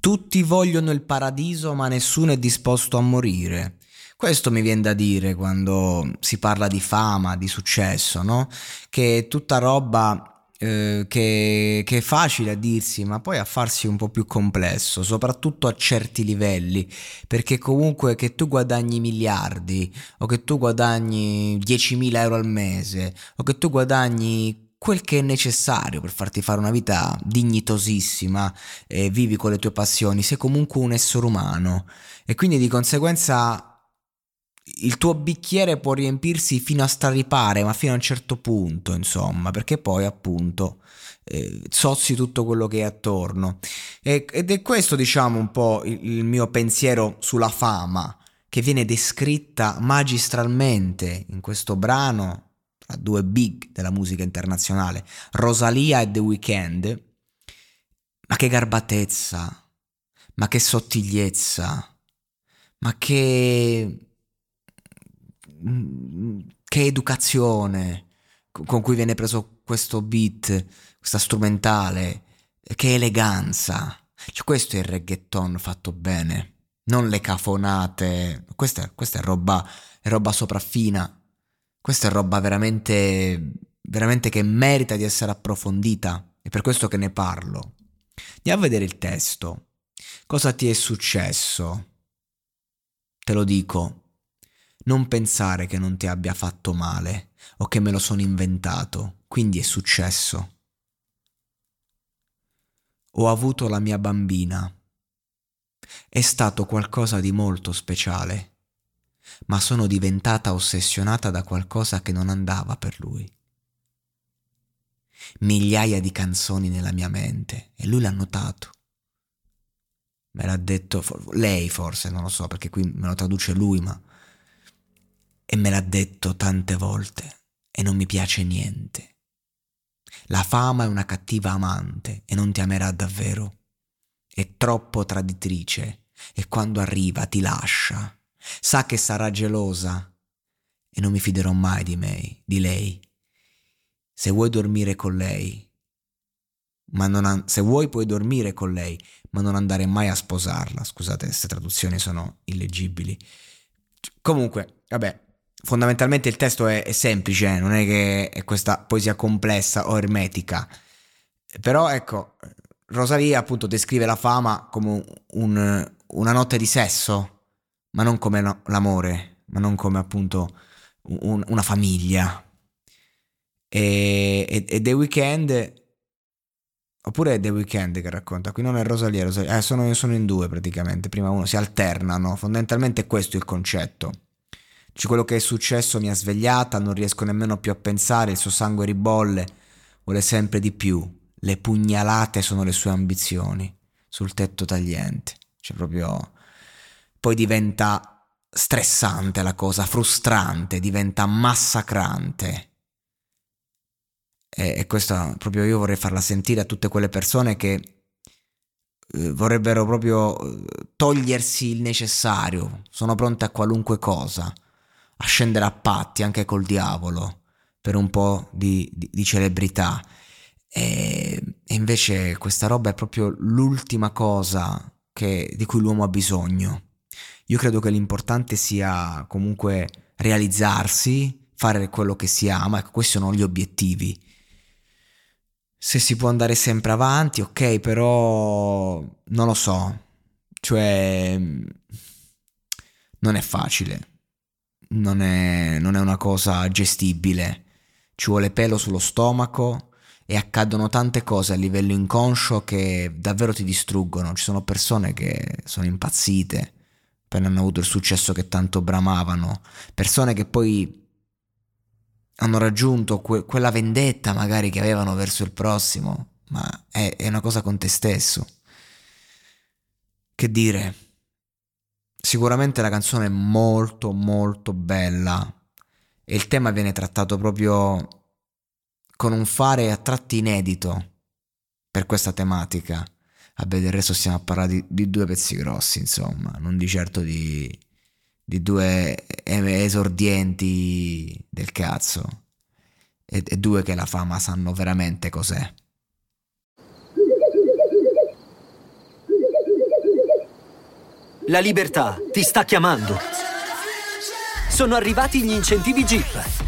Tutti vogliono il paradiso, ma nessuno è disposto a morire. Questo mi viene da dire quando si parla di fama, di successo, no? Che è tutta roba eh, che, che è facile a dirsi, ma poi a farsi un po' più complesso, soprattutto a certi livelli, perché comunque che tu guadagni miliardi, o che tu guadagni 10.000 euro al mese, o che tu guadagni quel che è necessario per farti fare una vita dignitosissima e vivi con le tue passioni, sei comunque un essere umano e quindi di conseguenza il tuo bicchiere può riempirsi fino a straripare, ma fino a un certo punto, insomma, perché poi appunto eh, zozzi tutto quello che è attorno. E- ed è questo, diciamo, un po' il, il mio pensiero sulla fama, che viene descritta magistralmente in questo brano tra due big della musica internazionale, Rosalia e The Weeknd. Ma che garbatezza, ma che sottigliezza, ma che che educazione con cui viene preso questo beat, questa strumentale, che eleganza. Cioè, questo è il reggaeton fatto bene, non le cafonate. Questa, questa è roba, è roba sopraffina. Questa è roba veramente, veramente che merita di essere approfondita. È per questo che ne parlo. Andiamo a vedere il testo. Cosa ti è successo? Te lo dico. Non pensare che non ti abbia fatto male o che me lo sono inventato, quindi è successo. Ho avuto la mia bambina. È stato qualcosa di molto speciale, ma sono diventata ossessionata da qualcosa che non andava per lui. Migliaia di canzoni nella mia mente e lui l'ha notato. Me l'ha detto lei forse, non lo so perché qui me lo traduce lui, ma e me l'ha detto tante volte e non mi piace niente. La fama è una cattiva amante e non ti amerà davvero. È troppo traditrice e quando arriva ti lascia. Sa che sarà gelosa e non mi fiderò mai di me, di lei. Se vuoi dormire con lei, ma non an- se vuoi puoi dormire con lei, ma non andare mai a sposarla. Scusate, queste traduzioni sono illeggibili. Comunque, vabbè, fondamentalmente il testo è, è semplice, eh, non è che è questa poesia complessa o ermetica. Però ecco, Rosalia appunto descrive la fama come un, una notte di sesso, ma non come l'amore, ma non come appunto un, una famiglia. E, e, e The Weeknd, Oppure è The Weeknd che racconta, qui non è Rosalia, Rosalia. Eh, sono, sono in due praticamente, prima uno, si alternano, fondamentalmente questo è il concetto. Dice quello che è successo mi ha svegliata, non riesco nemmeno più a pensare, il suo sangue ribolle, vuole sempre di più, le pugnalate sono le sue ambizioni, sul tetto tagliente. Cioè proprio... Poi diventa stressante la cosa, frustrante, diventa massacrante. E, e questa proprio io vorrei farla sentire a tutte quelle persone che eh, vorrebbero proprio eh, togliersi il necessario, sono pronte a qualunque cosa, a scendere a patti anche col diavolo per un po' di, di, di celebrità. E, e, invece questa roba è proprio l'ultima cosa che, di cui l'uomo ha bisogno. Io credo che l'importante sia comunque realizzarsi, fare quello che si ama, ecco, questi sono gli obiettivi. Se si può andare sempre avanti, ok, però non lo so, cioè non è facile, non è, non è una cosa gestibile, ci vuole pelo sullo stomaco e accadono tante cose a livello inconscio che davvero ti distruggono, ci sono persone che sono impazzite appena hanno avuto il successo che tanto bramavano, persone che poi hanno raggiunto que- quella vendetta magari che avevano verso il prossimo, ma è, è una cosa con te stesso. Che dire? Sicuramente la canzone è molto molto bella e il tema viene trattato proprio con un fare a tratti inedito per questa tematica. Vabbè, del resto stiamo a parlare di, di due pezzi grossi, insomma, non di certo di, di due esordienti del cazzo e, e due che la fama sanno veramente cos'è. La libertà ti sta chiamando. Sono arrivati gli incentivi Jeep.